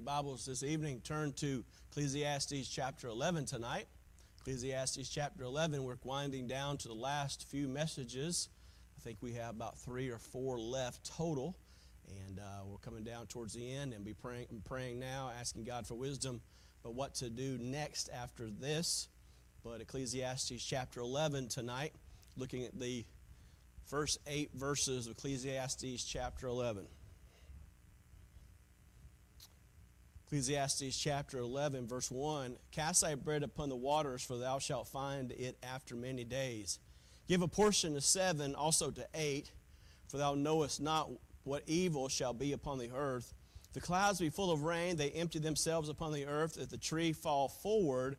your Bibles this evening, turn to Ecclesiastes chapter 11 tonight. Ecclesiastes chapter 11, we're winding down to the last few messages. I think we have about three or four left total. And uh, we're coming down towards the end and be praying, praying now, asking God for wisdom, but what to do next after this. But Ecclesiastes chapter 11 tonight, looking at the first eight verses of Ecclesiastes chapter 11. Ecclesiastes chapter 11, verse 1 Cast thy bread upon the waters, for thou shalt find it after many days. Give a portion to seven, also to eight, for thou knowest not what evil shall be upon the earth. The clouds be full of rain, they empty themselves upon the earth. If the tree fall forward,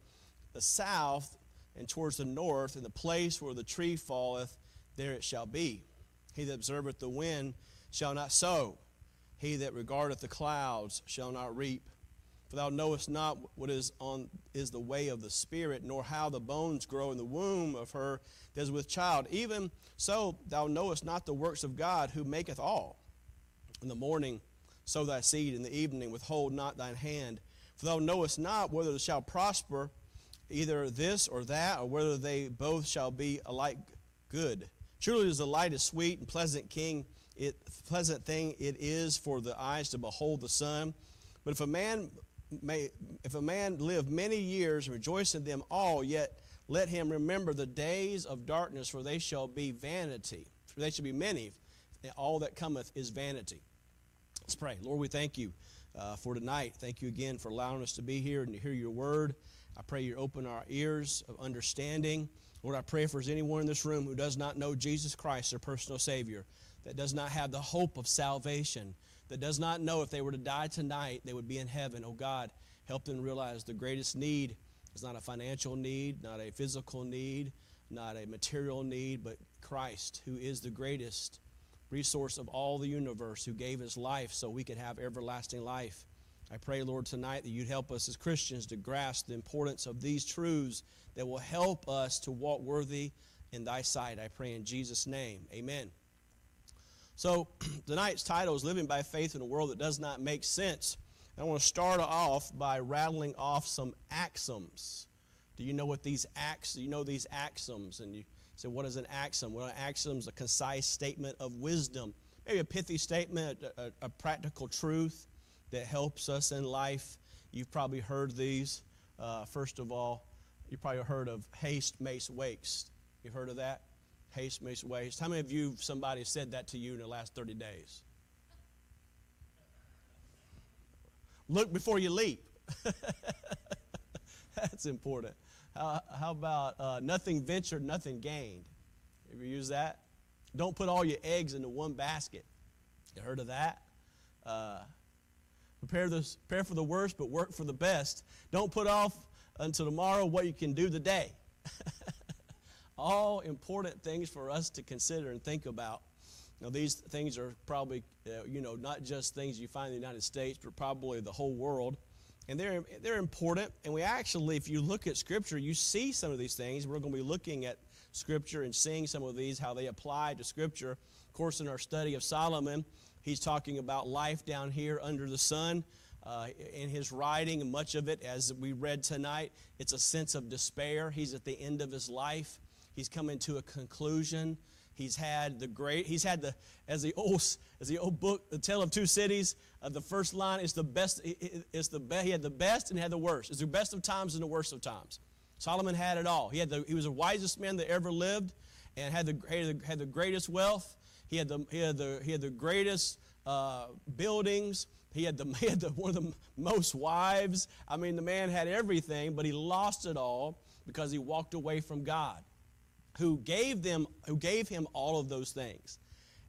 the south and towards the north, in the place where the tree falleth, there it shall be. He that observeth the wind shall not sow. He that regardeth the clouds shall not reap. For thou knowest not what is on is the way of the spirit, nor how the bones grow in the womb of her that is with child. Even so, thou knowest not the works of God, who maketh all. In the morning sow thy seed, in the evening withhold not thine hand. For thou knowest not whether it shall prosper, either this or that, or whether they both shall be alike good. Truly, is the light is sweet and pleasant, king, it pleasant thing it is for the eyes to behold the sun. But if a man may, if a man live many years rejoice in them all, yet let him remember the days of darkness, for they shall be vanity. For they shall be many. And all that cometh is vanity. Let's pray. Lord, we thank you uh, for tonight. Thank you again for allowing us to be here and to hear your word. I pray you open our ears of understanding. Lord, I pray if there's anyone in this room who does not know Jesus Christ, their personal Savior, that does not have the hope of salvation, that does not know if they were to die tonight, they would be in heaven. Oh God, help them realize the greatest need is not a financial need, not a physical need, not a material need, but Christ, who is the greatest resource of all the universe, who gave his life so we could have everlasting life. I pray, Lord, tonight that you'd help us as Christians to grasp the importance of these truths that will help us to walk worthy in thy sight. I pray in Jesus' name. Amen. So, tonight's title is Living by Faith in a World That Does Not Make Sense. I want to start off by rattling off some axioms. Do you know what these axioms, you know these axioms? And you say, what is an axiom? Well, an axiom is a concise statement of wisdom, maybe a pithy statement, a, a, a practical truth that helps us in life. You've probably heard these. Uh, first of all, you've probably heard of haste makes waste. You've heard of that? Haste makes waste. How many of you, somebody said that to you in the last 30 days? Look before you leap. That's important. How, how about uh, nothing ventured, nothing gained? You used that? Don't put all your eggs into one basket. You heard of that? Uh, prepare, this, prepare for the worst, but work for the best. Don't put off until tomorrow what you can do today. all important things for us to consider and think about. Now, these things are probably, uh, you know, not just things you find in the United States, but probably the whole world. And they're, they're important. And we actually, if you look at Scripture, you see some of these things. We're going to be looking at Scripture and seeing some of these, how they apply to Scripture. Of course, in our study of Solomon, he's talking about life down here under the sun. Uh, in his writing, much of it, as we read tonight, it's a sense of despair. He's at the end of his life. He's coming to a conclusion. He's had the great, he's had the, as the old, as the old book, The Tale of Two Cities, uh, the first line is the best, it's the best, he had the best and had the worst. It's the best of times and the worst of times. Solomon had it all. He, had the, he was the wisest man that ever lived and had the, had the, had the greatest wealth. He had the, he had the, he had the greatest uh, buildings. He had, the, he had the, one of the most wives. I mean, the man had everything, but he lost it all because he walked away from God who gave them who gave him all of those things.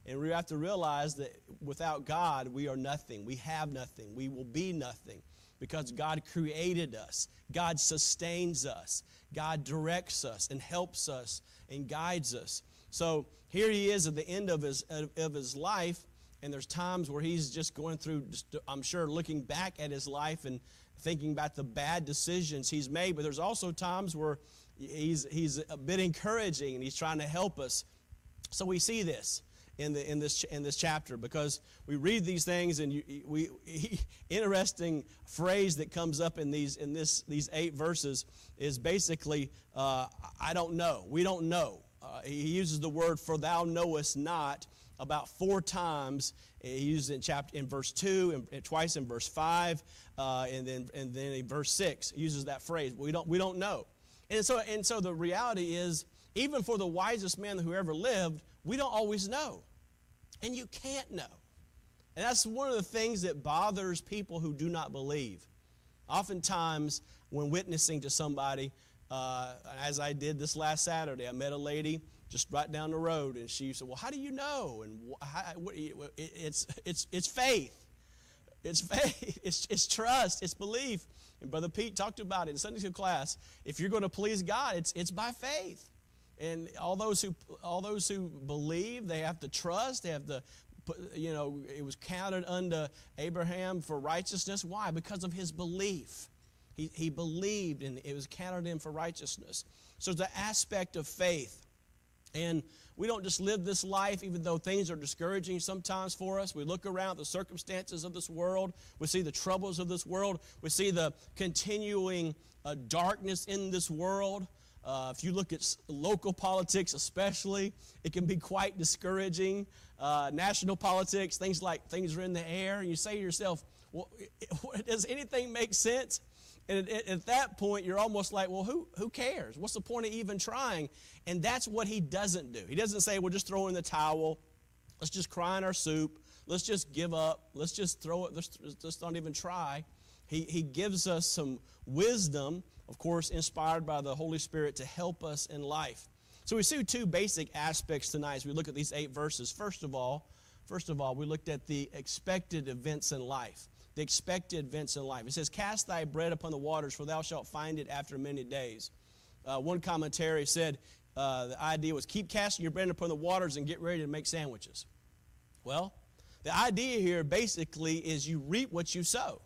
And we have to realize that without god we are nothing. We have nothing. We will be nothing because god created us. God sustains us. God directs us and helps us and guides us. So here he is at the end of his of his life and there's times where he's just going through i'm sure looking back at his life and thinking about the bad decisions he's made. But there's also times where he's, he's a bit encouraging and he's trying to help us. So we see this. in, the, in, this, in this chapter because we read these things and you, we he, interesting phrase that comes up in these in this these eight verses is basically uh, I don't know we don't know uh, he uses the word for thou knowest not about four times he uses it in chapter in verse 2 and, and twice in verse 5 uh, and then and then in verse 6 he uses that phrase we don't we don't know and so and so the reality is even for the wisest man who ever lived we don't always know. And you can't know. And that's one of the things that bothers people who do not believe. Oftentimes, when witnessing to somebody, uh, as I did this last Saturday, I met a lady just right down the road, and she said, "Well, how do you know?" And how, it's it's it's faith, it's faith, it's it's trust, it's belief. And Brother Pete talked about it in Sunday school class. If you're going to please God, it's it's by faith. And all those who all those who believe, they have to trust. They have to, you know, it was counted unto Abraham for righteousness. Why? Because of his belief. He, he believed, and it was counted him for righteousness. So the aspect of faith. And we don't just live this life, even though things are discouraging sometimes for us. We look around the circumstances of this world. We see the troubles of this world. We see the continuing uh, darkness in this world. Uh, if you look at local politics, especially, it can be quite discouraging. Uh, national politics, things like things are in the air, and you say to yourself, well, does anything make sense? And at, at, that point, you're almost like, well, who, who cares? What's the point of even trying? And that's what he doesn't do. He doesn't say, well, just throw in the towel. Let's just cry in our soup. Let's just give up. Let's just throw it. Let's just not even try. He, he gives us some wisdom of course, inspired by the Holy Spirit to help us in life. So we see two basic aspects tonight as we look at these eight verses. First of all, first of all, we looked at the expected events in life. The expected events in life. It says, Cast thy bread upon the waters, for thou shalt find it after many days. Uh, one commentary said uh, the idea was keep casting your bread upon the waters and get ready to make sandwiches. Well, the idea here basically is you reap what you sow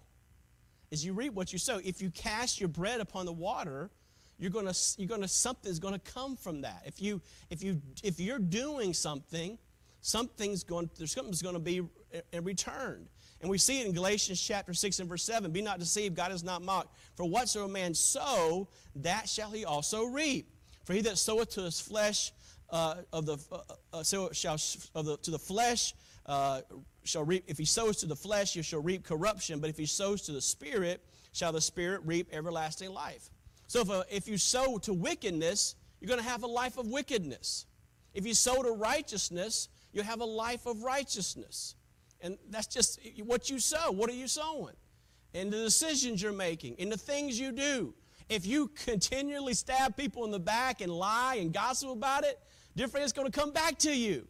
is you reap what you sow. If you cast your bread upon the water, you're gonna you're gonna something's gonna come from that. If you if you if you're doing something, something's going there's something's to be returned. And we see it in Galatians chapter 6 and verse 7. Be not deceived, God is not mocked. For whatsoever a man sow, that shall he also reap. For he that soweth to his flesh uh, of the uh, uh, so shall of the, to the flesh uh, shall reap, if he sows to the flesh, you shall reap corruption, but if he sows to the Spirit, shall the Spirit reap everlasting life. So if, uh, if you sow to wickedness, you're going to have a life of wickedness. If you sow to righteousness, you'll have a life of righteousness. And that's just what you sow. What are you sowing? And the decisions you're making, and the things you do. If you continually stab people in the back and lie and gossip about it, different it's going to come back to you.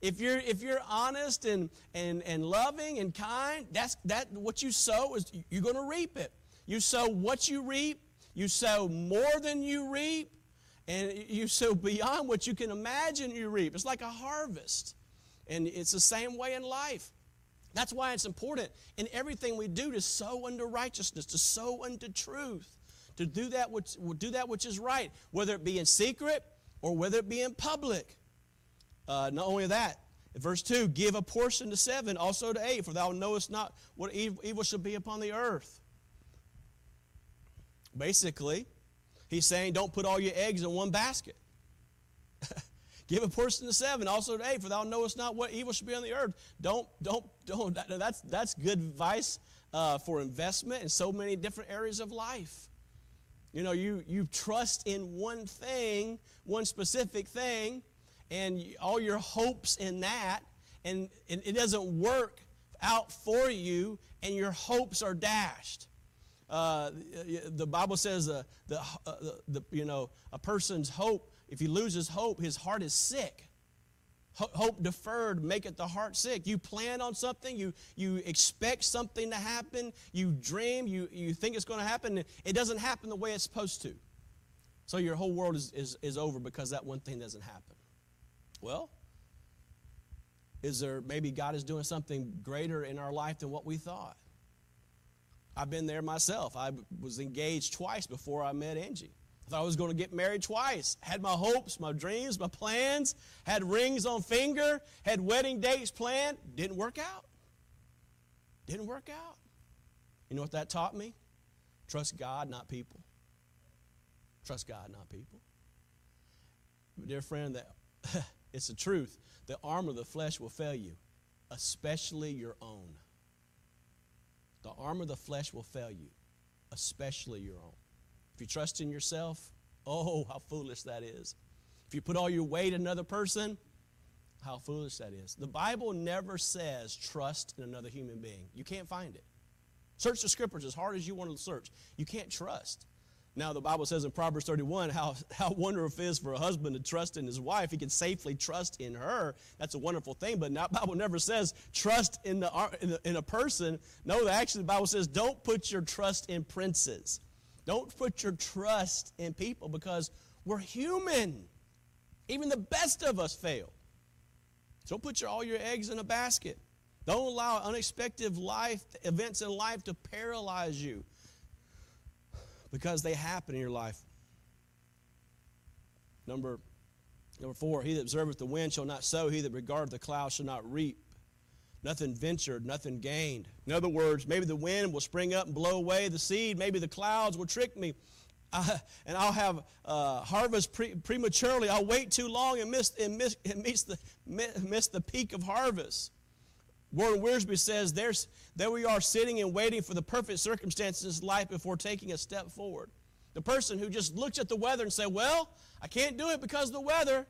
If you're, if you're honest and, and, and loving and kind, that's that what you sow is you're going to reap it. You sow what you reap, you sow more than you reap, and you sow beyond what you can imagine you reap. It's like a harvest. And it's the same way in life. That's why it's important in everything we do to sow unto righteousness, to sow unto truth, to do that which, do that which is right, whether it be in secret or whether it be in public. Uh, not only that, verse 2 give a portion to seven, also to eight, for thou knowest not what evil shall be upon the earth. Basically, he's saying don't put all your eggs in one basket. give a portion to seven, also to eight, for thou knowest not what evil shall be on the earth. Don't, don't, don't. That's, that's good advice uh, for investment in so many different areas of life. You know, you, you trust in one thing, one specific thing, and all your hopes in that, and, it doesn't work out for you, and your hopes are dashed. Uh, the Bible says uh, the, uh, the, you know a person's hope, if he loses hope, his heart is sick. Hope deferred maketh the heart sick. You plan on something, you, you expect something to happen, you dream, you, you think it's going to happen, it doesn't happen the way it's supposed to. So your whole world is, is, is over because that one thing doesn't happen. Well, is there maybe God is doing something greater in our life than what we thought? I've been there myself. I was engaged twice before I met Angie. I thought I was going to get married twice. Had my hopes, my dreams, my plans, had rings on finger, had wedding dates planned. Didn't work out. Didn't work out. You know what that taught me? Trust God, not people. Trust God, not people. Dear friend, that it's the truth. The arm of the flesh will fail you, especially your own. The arm of the flesh will fail you, especially your own. Trust in yourself, oh, how foolish that is. If you put all your weight in another person, how foolish that is. The Bible never says trust in another human being. You can't find it. Search the scriptures as hard as you want to search. You can't trust. Now, the Bible says in Proverbs 31 how, how wonderful it is for a husband to trust in his wife. He can safely trust in her. That's a wonderful thing. But the Bible never says trust in, the, in, the, in a person. No, actually, the Bible says don't put your trust in princes. Don't put your trust in people because we're human. Even the best of us fail. Don't put your, all your eggs in a basket. Don't allow unexpected life events in life to paralyze you because they happen in your life. Number, number four, he that observeth the wind shall not sow, he that regardeth the clouds shall not reap. Nothing ventured, nothing gained. In other words, maybe the wind will spring up and blow away the seed. Maybe the clouds will trick me. And I'll have uh, harvest pre- prematurely. I'll wait too long and miss, and miss, and miss, the, miss the peak of harvest. Warren Wiersbe says, There's, There we are sitting and waiting for the perfect circumstances of life before taking a step forward. The person who just looks at the weather and says, Well, I can't do it because of the weather.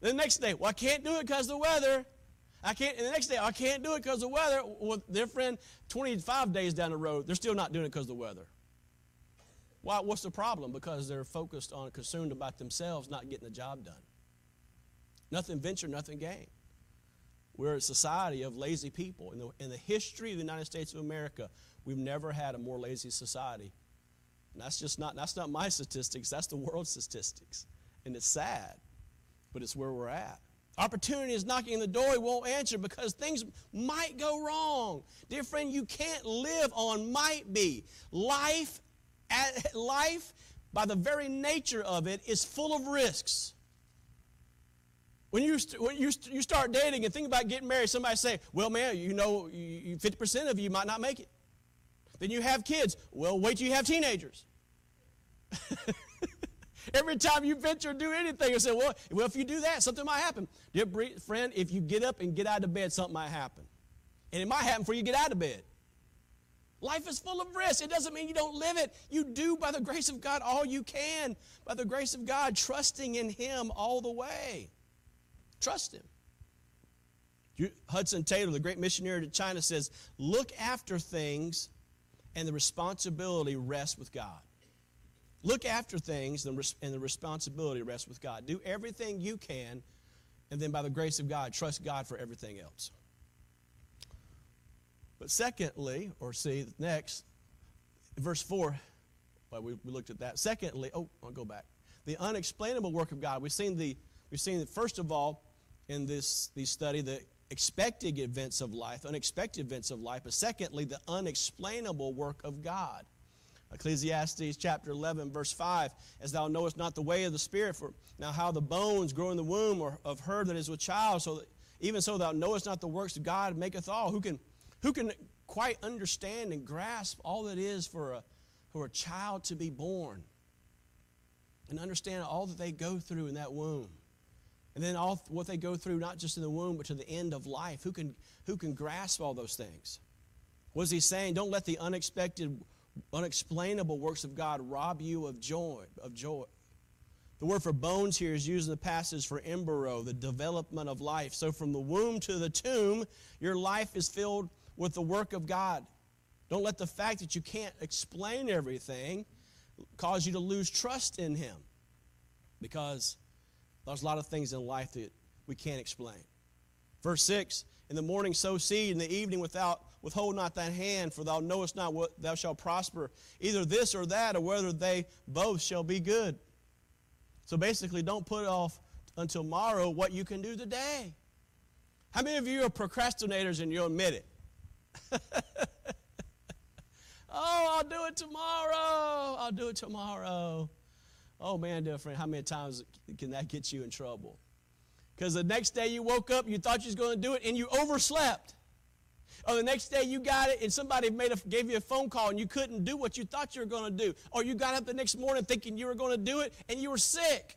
The next day, Well, I can't do it because of the weather. I can't, and the next day, I can't do it because of the weather. Well, their friend, 25 days down the road, they're still not doing it because of the weather. Why, what's the problem? Because they're focused on, consumed about themselves, not getting the job done. Nothing venture, nothing gain. We're a society of lazy people. In the, in the history of the United States of America, we've never had a more lazy society. And that's just not, that's not my statistics, that's the world statistics. And it's sad, but it's where we're at. Opportunity is knocking on the door, he won't answer because things might go wrong. Dear friend, you can't live on might be. Life, life, by the very nature of it, is full of risks. When you, when you, you start dating and think about getting married, somebody say, well, man, you know, you, 50% of you might not make it. Then you have kids. Well, wait till you have teenagers. Every time you venture to do anything, you say, well, well, if you do that, something might happen. Dear friend, if you get up and get out of bed, something might happen. And it might happen before you get out of bed. Life is full of risks. It doesn't mean you don't live it. You do, by the grace of God, all you can. By the grace of God, trusting in Him all the way. Trust Him. Hudson Taylor, the great missionary to China, says, Look after things, and the responsibility rests with God. Look after things, and the responsibility rests with God. Do everything you can, and then by the grace of God, trust God for everything else. But secondly, or see, next, verse 4, well, we, we looked at that. Secondly, oh, I'll go back. The unexplainable work of God. We've seen the, we've seen that first of all, in this, this study the expected events of life, unexpected events of life, but secondly, the unexplainable work of God. Ecclesiastes chapter 11, verse 5 As thou knowest not the way of the Spirit, for now how the bones grow in the womb or of her that is with child, so that even so thou knowest not the works of God maketh all. Who can, who can quite understand and grasp all that is for a, for a child to be born and understand all that they go through in that womb? and then all what they go through, not just in the womb, but to the end of life. Who can, who can grasp all those things? What is he saying? Don't let the unexpected, unexplainable works of God rob you of joy. Of joy. The word for bones here is used in the passage for embryo, the development of life. So from the womb to the tomb, your life is filled with the work of God. Don't let the fact that you can't explain everything cause you to lose trust in Him. Because there's a lot of things in life that we can't explain. Verse 6 In the morning sow seed, in the evening without withhold not thine hand, for thou knowest not what thou shalt prosper, either this or that, or whether they both shall be good. So basically, don't put off until tomorrow what you can do today. How many of you are procrastinators and you'll admit it? oh, I'll do it tomorrow. I'll do it tomorrow. Oh man, dear friend, how many times can that get you in trouble? Because the next day you woke up, you thought you was going to do it, and you overslept. Or the next day you got it, and somebody made a, gave you a phone call, and you couldn't do what you thought you were going to do. Or you got up the next morning thinking you were going to do it, and you were sick.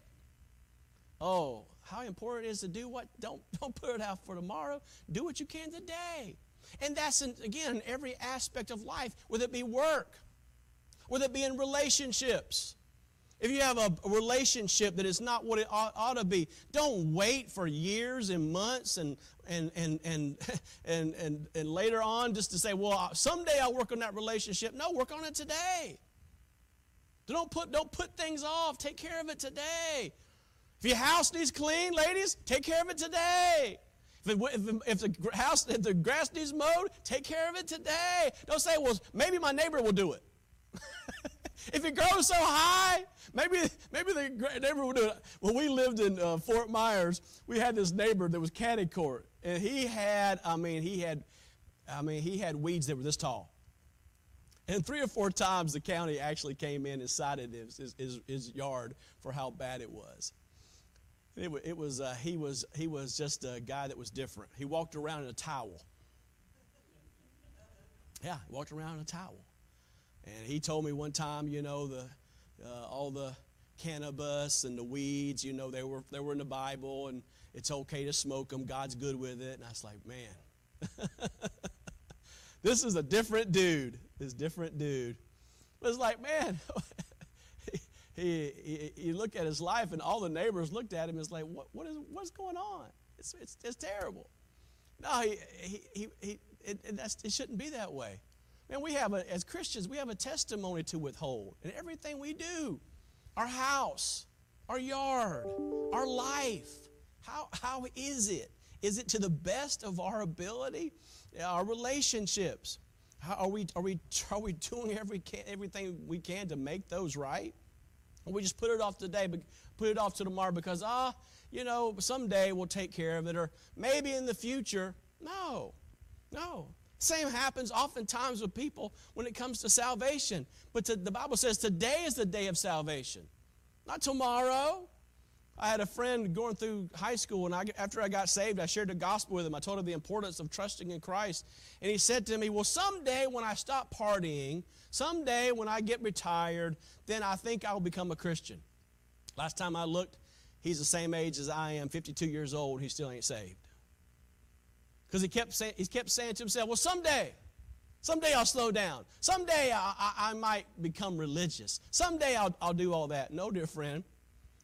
Oh, how important it is to do what? Don't, don't put it out for tomorrow. Do what you can today. And that's, in, again, in every aspect of life, whether it be work, whether it be in relationships. If you have a relationship that is not what it ought, ought, to be, don't wait for years and months and, and, and, and, and, and, and later on just to say, well, someday I'll work on that relationship. No, work on it today. Don't put, don't put things off. Take care of it today. If your house needs clean, ladies, take care of it today. If, it, if, if, the house, if the grass needs mowed, take care of it today. Don't say, well, maybe my neighbor will do it. if it grows so high, maybe maybe the neighbor would do it. When we lived in uh, Fort Myers, we had this neighbor that was caddy court, and he had, I mean, he had, I mean, he had weeds that were this tall. And three or four times the county actually came in and cited his, his, his yard for how bad it was. It, it was, uh, he, was, he was just a guy that was different. He walked around in a towel. Yeah, he walked around in a towel. And he told me one time, you know, the, uh, all the cannabis and the weeds, you know, they were, they were in the Bible and it's okay to smoke them. God's good with it. And I was like, man, this is a different dude. This different dude. It was like, man, he, he, he, looked at his life, and all the neighbors looked at him and was like, what, what is, what's going on? It's, it's, it's terrible. No, he, he, he, he it, it, it shouldn't be that way. Man, we have, a, as Christians, we have a testimony to withhold in everything we do our house, our yard, our life. How, how is it? Is it to the best of our ability? Our relationships. How, are, we, are, we, are we doing every, everything we can to make those right? Or we just put it off today, put it off to tomorrow because, ah, you know, someday we'll take care of it, or maybe in the future. No, no. Same happens oftentimes with people when it comes to salvation. But to, the Bible says today is the day of salvation, not tomorrow. I had a friend going through high school, and I, after I got saved, I shared the gospel with him. I told him the importance of trusting in Christ. And he said to me, Well, someday when I stop partying, someday when I get retired, then I think I'll become a Christian. Last time I looked, he's the same age as I am, 52 years old, he still ain't saved. Because he kept, saying, he kept saying to himself, Well, someday, someday I'll slow down. Someday I, I, I might become religious. Someday I'll, I'll do all that. No, dear friend.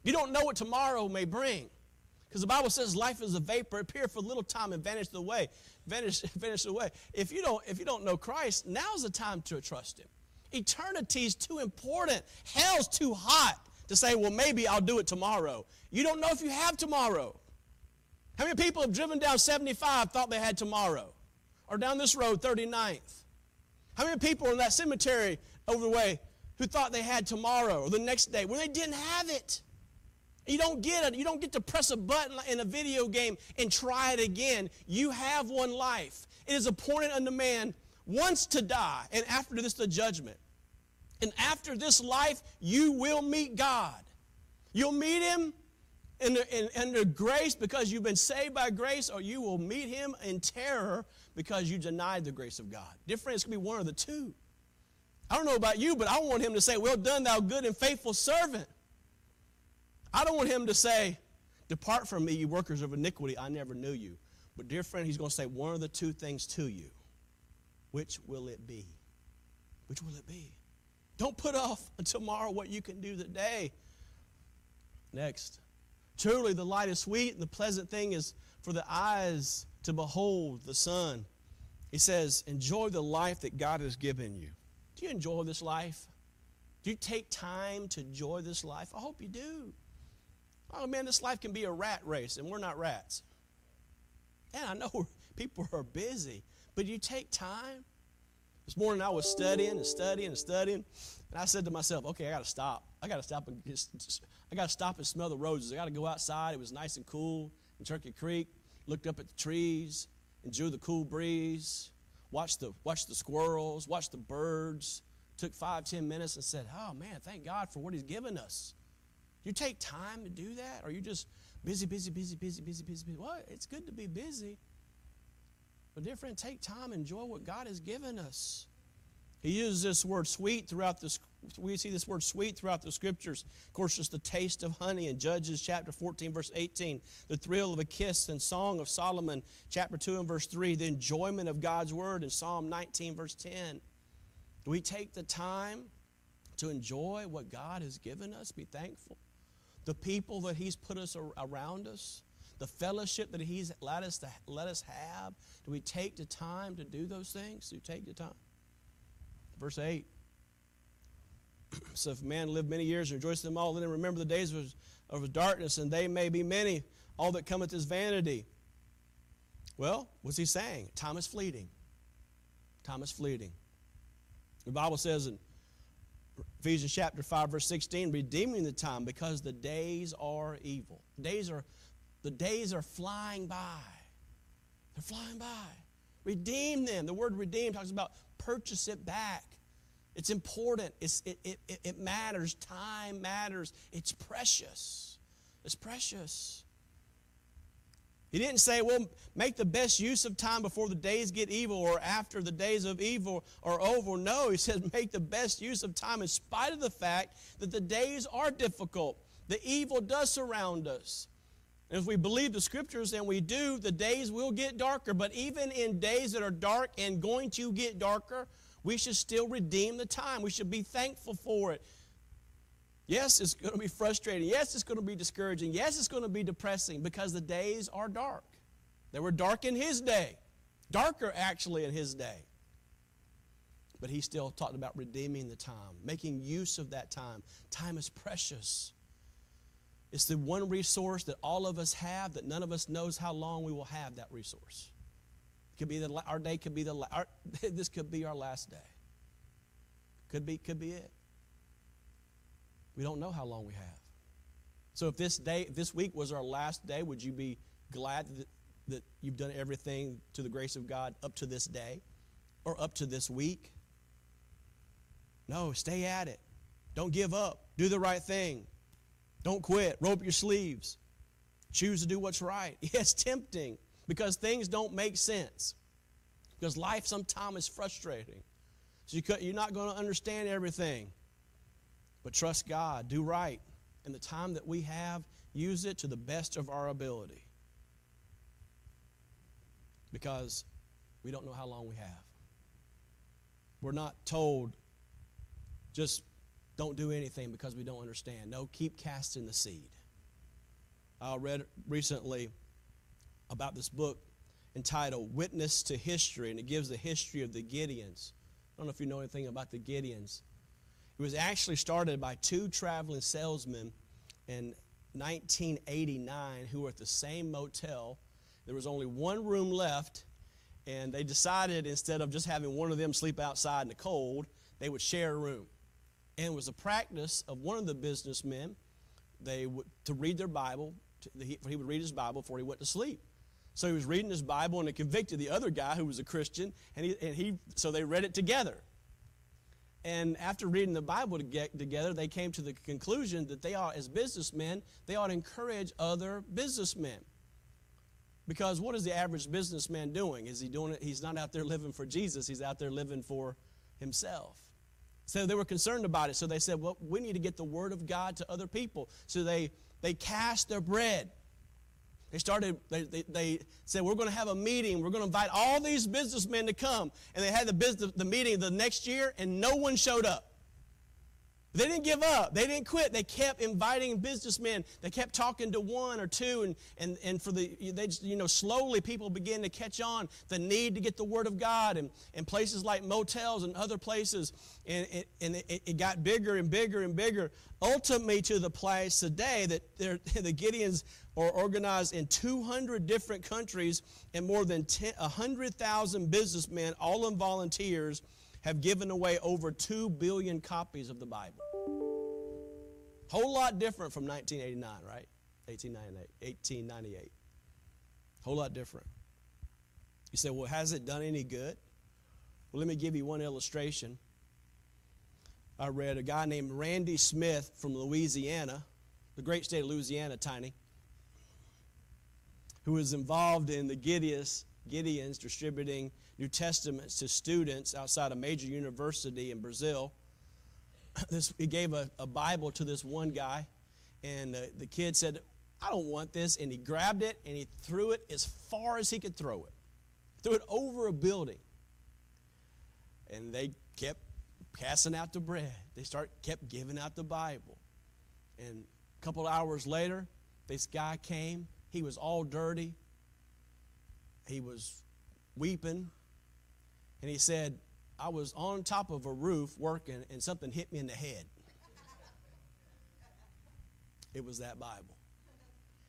You don't know what tomorrow may bring. Because the Bible says life is a vapor, appear for a little time and vanish away. Vanish, vanish away. If you don't, if you don't know Christ, now's the time to trust Him. Eternity's too important. Hell's too hot to say, well, maybe I'll do it tomorrow. You don't know if you have tomorrow. How many people have driven down 75 thought they had tomorrow? Or down this road, 39th? How many people in that cemetery over the way who thought they had tomorrow or the next day when they didn't have it? You don't get it. You don't get to press a button in a video game and try it again. You have one life. It is appointed unto man once to die, and after this, the judgment. And after this life, you will meet God. You'll meet Him in, in, under grace because you've been saved by grace, or you will meet Him in terror because you denied the grace of God. Different, it's going to be one of the two. I don't know about you, but I want Him to say, Well done, thou good and faithful servant. I don't want him to say, Depart from me, you workers of iniquity, I never knew you. But, dear friend, he's going to say one of the two things to you. Which will it be? Which will it be? Don't put off until tomorrow what you can do today. Next. Truly, the light is sweet, and the pleasant thing is for the eyes to behold the sun. He says, Enjoy the life that God has given you. Do you enjoy this life? Do you take time to enjoy this life? I hope you do. Oh man, this life can be a rat race, and we're not rats. And I know people are busy, but you take time. This morning I was studying and studying and studying, and I said to myself, "Okay, I got to stop. I got to stop and just, I got to stop and smell the roses. I got to go outside. It was nice and cool in Turkey Creek. Looked up at the trees, enjoyed the cool breeze, watched the watched the squirrels, watched the birds. Took five ten minutes and said, "Oh man, thank God for what He's given us." You take time to do that? Or you just busy, busy, busy, busy, busy, busy, busy? What? It's good to be busy. But dear friend, take time, enjoy what God has given us. He uses this word sweet throughout the we see this word sweet throughout the scriptures. Of course, it's the taste of honey in Judges chapter 14, verse 18, the thrill of a kiss in Song of Solomon, chapter 2 and verse 3, the enjoyment of God's word in Psalm 19, verse 10. Do we take the time to enjoy what God has given us? Be thankful. The people that He's put us around us, the fellowship that He's let us to let us have. Do we take the time to do those things? Do we take the time? Verse 8. So if man live many years and rejoice in them all, then remember the days of, of darkness, and they may be many. All that cometh is vanity. Well, what's he saying? Time is fleeting. Time is fleeting. The Bible says in Ephesians chapter 5, verse 16, redeeming the time because the days are evil. The Days are, the days are flying by. They're flying by. Redeem them. The word redeem talks about purchase it back. It's important. It's, it, it, it matters. Time matters. It's precious. It's precious. He didn't say, well, make the best use of time before the days get evil or after the days of evil are over. No, he said, make the best use of time in spite of the fact that the days are difficult. The evil does surround us. And if we believe the scriptures, and we do, the days will get darker. But even in days that are dark and going to get darker, we should still redeem the time. We should be thankful for it. Yes, it's going to be frustrating. Yes, it's going to be discouraging. Yes, it's going to be depressing because the days are dark. They were dark in his day, darker actually in his day. But he still talked about redeeming the time, making use of that time. Time is precious. It's the one resource that all of us have that none of us knows how long we will have that resource. Could be the, our day could be the our, this could be our last day. Could be could be it. We don't know how long we have. So if this day this week was our last day, would you be glad that, that you've done everything to the grace of God up to this day or up to this week? No, stay at it. Don't give up. Do the right thing. Don't quit. Roll up your sleeves. Choose to do what's right. It's tempting because things don't make sense. Because life sometimes is frustrating. So you're not going to understand everything. But trust God, do right. And the time that we have, use it to the best of our ability. Because we don't know how long we have. We're not told just don't do anything because we don't understand. No, keep casting the seed. I read recently about this book entitled Witness to History, and it gives the history of the Gideons. I don't know if you know anything about the Gideons. It was actually started by two traveling salesmen in 1989 who were at the same motel. There was only one room left, and they decided instead of just having one of them sleep outside in the cold, they would share a room. And it was a practice of one of the businessmen they would, to read their Bible. To, he, he would read his Bible before he went to sleep. So he was reading his Bible and it convicted the other guy who was a Christian, and he, and he so they read it together. And after reading the Bible together, they came to the conclusion that they ought, as businessmen, they ought to encourage other businessmen. Because what is the average businessman doing? Is he doing it? He's not out there living for Jesus, he's out there living for himself. So they were concerned about it. So they said, well, we need to get the word of God to other people. So they, they cast their bread they started, they, they, they said, We're going to have a meeting. We're going to invite all these businessmen to come. And they had the, business, the meeting the next year, and no one showed up. They didn't give up. They didn't quit. They kept inviting businessmen. They kept talking to one or two, and, and, and for the they just, you know slowly people began to catch on the need to get the word of God, and, and places like motels and other places, and, it, and it, it got bigger and bigger and bigger. Ultimately, to the place today that the Gideons are organized in 200 different countries, and more than 100,000 businessmen, all in volunteers have given away over 2 billion copies of the Bible. Whole lot different from 1989, right? 1898. 1898. Whole lot different. You say, well, has it done any good? Well, let me give you one illustration. I read a guy named Randy Smith from Louisiana. the great state of Louisiana, tiny, who was involved in the Gideons, Gideons distributing New Testaments to students outside a major university in Brazil. This, he gave a, a Bible to this one guy, and the, the kid said, I don't want this. And he grabbed it and he threw it as far as he could throw it. Threw it over a building. And they kept passing out the bread. They start kept giving out the Bible. And a couple hours later, this guy came. He was all dirty. He was weeping. And he said, I was on top of a roof working and something hit me in the head. It was that Bible.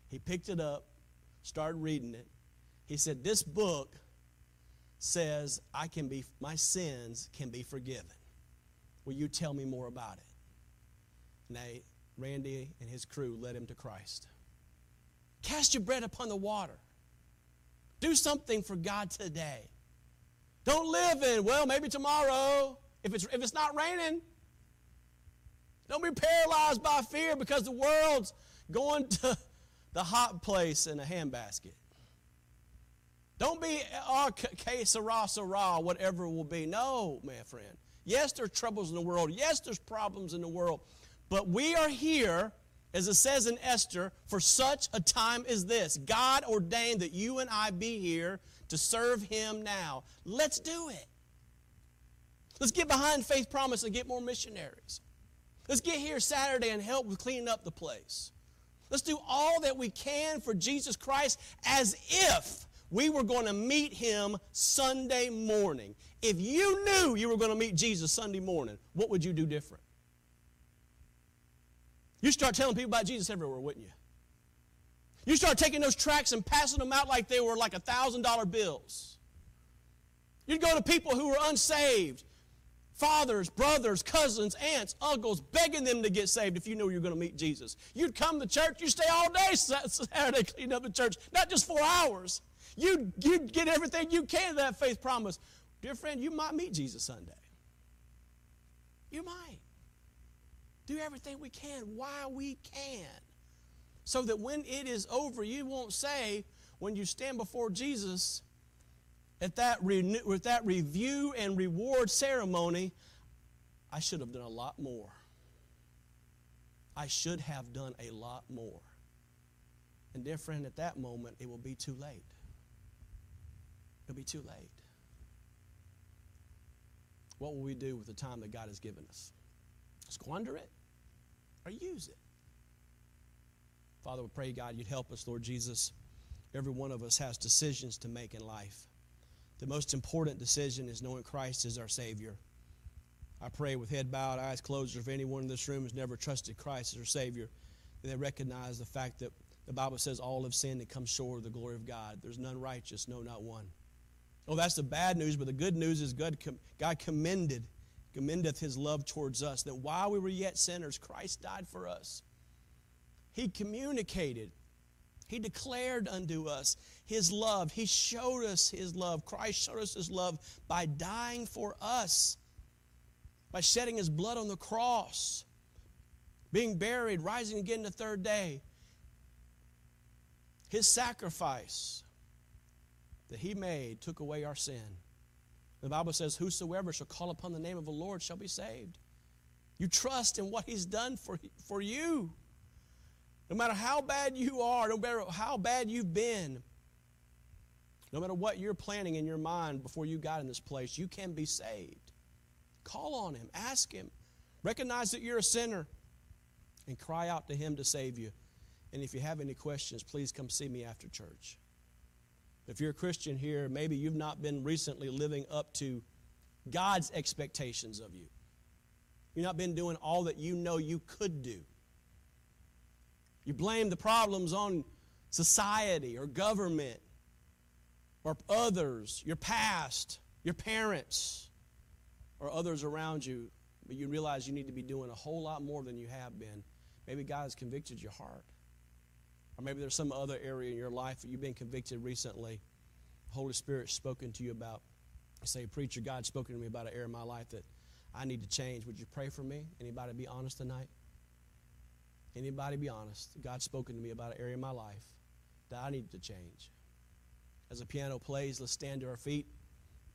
He picked it up, started reading it. He said, This book says I can be my sins can be forgiven. Will you tell me more about it? And they, Randy and his crew led him to Christ. Cast your bread upon the water. Do something for God today. Don't live in, well, maybe tomorrow, if it's, if it's not raining. Don't be paralyzed by fear because the world's going to the hot place in a handbasket. Don't be, oh, que sera, sera, whatever it will be. No, my friend. Yes, there's troubles in the world. Yes, there's problems in the world. But we are here, as it says in Esther, for such a time as this. God ordained that you and I be here to serve Him now. Let's do it. Let's get behind Faith Promise and get more missionaries. Let's get here Saturday and help with cleaning up the place. Let's do all that we can for Jesus Christ as if we were going to meet him Sunday morning. If you knew you were going to meet Jesus Sunday morning, what would you do different? You start telling people about Jesus everywhere, wouldn't you? You start taking those tracts and passing them out like they were like a $1,000 bills. You'd go to people who were unsaved, fathers, brothers, cousins, aunts, uncles, begging them to get saved if you knew you were going to meet Jesus. You'd come to church, you'd stay all day Saturday cleaning up the church, not just four hours. You'd, you'd get everything you can to that faith promise. Dear friend, you might meet Jesus Sunday. You might. Do everything we can while we can. So that when it is over, you won't say, when you stand before Jesus at that, re- with that review and reward ceremony, I should have done a lot more. I should have done a lot more. And, dear friend, at that moment, it will be too late. It'll be too late. What will we do with the time that God has given us? Squander it or use it? Father, we pray, God, you'd help us, Lord Jesus. Every one of us has decisions to make in life. The most important decision is knowing Christ is our Savior. I pray with head bowed, eyes closed, if anyone in this room has never trusted Christ as their Savior, they recognize the fact that the Bible says all have sinned and come short of the glory of God. There's none righteous, no, not one. Oh, that's the bad news, but the good news is God, God commended, commendeth his love towards us, that while we were yet sinners, Christ died for us. He communicated, he declared unto us his love. He showed us his love. Christ showed us his love by dying for us, by shedding his blood on the cross, being buried, rising again the third day. His sacrifice that he made took away our sin. The Bible says, Whosoever shall call upon the name of the Lord shall be saved. You trust in what he's done for, for you. No matter how bad you are, no matter how bad you've been, no matter what you're planning in your mind before you got in this place, you can be saved. Call on him, ask him, recognize that you're a sinner, and cry out to him to save you. And if you have any questions, please come see me after church. If you're a Christian here, maybe you've not been recently living up to God's expectations of you. You've not been doing all that you know you could do. You blame the problems on society or government or others, your past, your parents, or others around you, but you realize you need to be doing a whole lot more than you have been. Maybe God has convicted your heart. Or maybe there's some other area in your life that you've been convicted recently. The Holy Spirit spoken to you about. You say, Preacher, God's spoken to me about an area in my life that I need to change. Would you pray for me? Anybody be honest tonight? Anybody be honest? God's spoken to me about an area of my life that I need to change. As the piano plays, let's stand to our feet.